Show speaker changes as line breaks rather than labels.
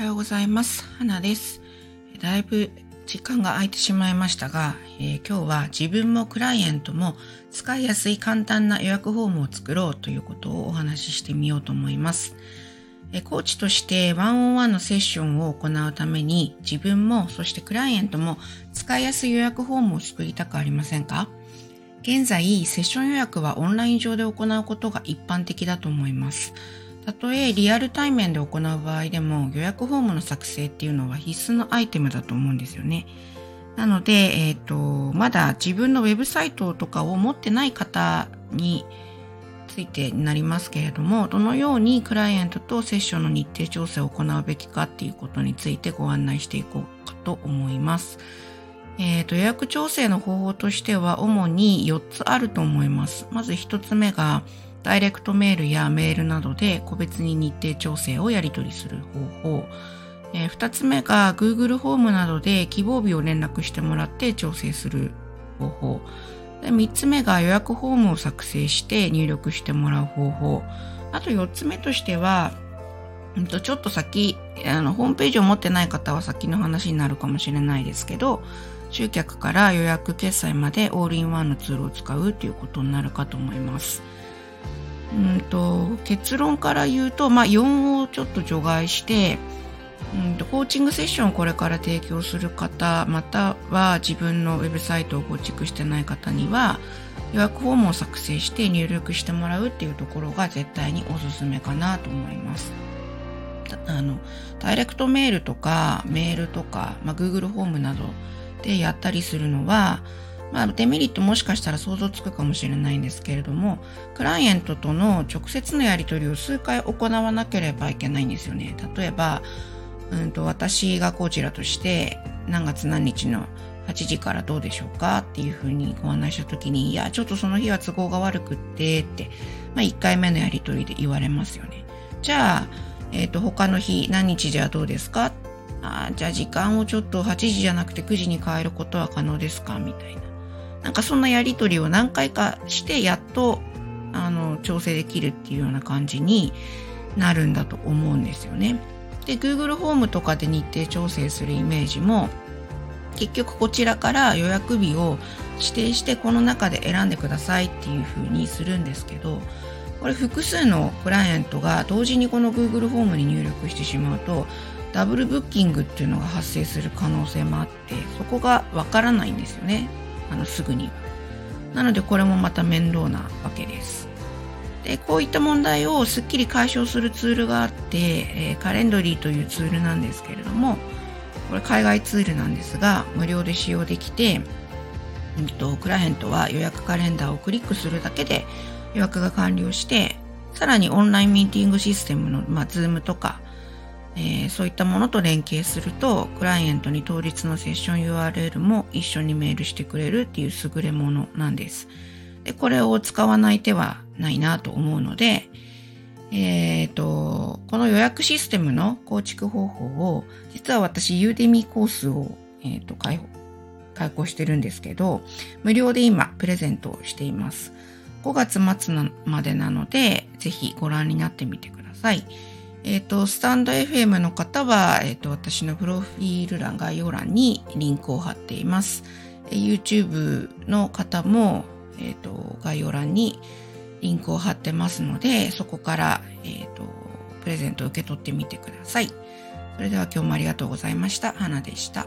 おはようございます。花です。だいぶ時間が空いてしまいましたが、えー、今日は自分もクライアントも使いやすい簡単な予約フォームを作ろうということをお話ししてみようと思います。えコーチとしてワンオンワンのセッションを行うために自分もそしてクライアントも使いやすい予約フォームを作りたくありませんか？現在、セッション予約はオンライン上で行うことが一般的だと思います。たとえリアル対面で行う場合でも予約フォームの作成っていうのは必須のアイテムだと思うんですよね。なので、えっ、ー、と、まだ自分のウェブサイトとかを持ってない方についてになりますけれども、どのようにクライアントとセッションの日程調整を行うべきかっていうことについてご案内していこうかと思います。えっ、ー、と、予約調整の方法としては主に4つあると思います。まず1つ目が、ダイレクトメールやメールなどで個別に日程調整をやり取りする方法。えー、二つ目が Google ホームなどで希望日を連絡してもらって調整する方法。で三つ目が予約フォームを作成して入力してもらう方法。あと四つ目としては、ちょっと先、あの、ホームページを持ってない方は先の話になるかもしれないですけど、集客から予約決済までオールインワンのツールを使うということになるかと思います。うんと結論から言うと、まあ、4をちょっと除外して、うんとコーチングセッションをこれから提供する方または自分のウェブサイトを構築してない方には予約フォームを作成して入力してもらうっていうところが絶対におすすめかなと思います。あのダイレクトメールとかメールとか、まあ、Google フォームなどでやったりするのはまあ、デメリットもしかしたら想像つくかもしれないんですけれども、クライアントとの直接のやり取りを数回行わなければいけないんですよね。例えば、うんと、私がこちらとして、何月何日の8時からどうでしょうか？っていうふうにご案内したときに、いや、ちょっとその日は都合が悪くって、って、まあ、1回目のやり取りで言われますよね。じゃあ、えっ、ー、と、他の日何日ではどうですか？あじゃあ時間をちょっと8時じゃなくて9時に変えることは可能ですか？みたいな。なんかそんなやりとりを何回かしてやっとあの調整できるっていうような感じになるんだと思うんですよね。で Google ホームとかで日程調整するイメージも結局こちらから予約日を指定してこの中で選んでくださいっていう風にするんですけどこれ複数のクライアントが同時にこの Google ホームに入力してしまうとダブルブッキングっていうのが発生する可能性もあってそこがわからないんですよねあのすぐには。なのでこれもまた面倒なわけです。で、こういった問題をすっきり解消するツールがあって、えー、カレンドリーというツールなんですけれども、これ海外ツールなんですが、無料で使用できて、うんと、クライアントは予約カレンダーをクリックするだけで予約が完了して、さらにオンラインミーティングシステムの、まあ、 Zoom とか、えー、そういったものと連携すると、クライアントに当日のセッション URL も一緒にメールしてくれるっていう優れものなんです。で、これを使わない手はないなと思うので、えっ、ー、と、この予約システムの構築方法を、実は私、 Udemy コースを、えっ、ー、と、開開講してるんですけど、無料で今、プレゼントをしています。5月末までなので、ぜひご覧になってみてください。えっ、ー、と、スタンド FM の方は、えっ、ー、と、私のプロフィール欄、概要欄にリンクを貼っています。YouTube の方も、えっ、ー、と、概要欄にリンクを貼ってますので、そこから、えっ、と、プレゼントを受け取ってみてください。それでは今日もありがとうございました。花でした。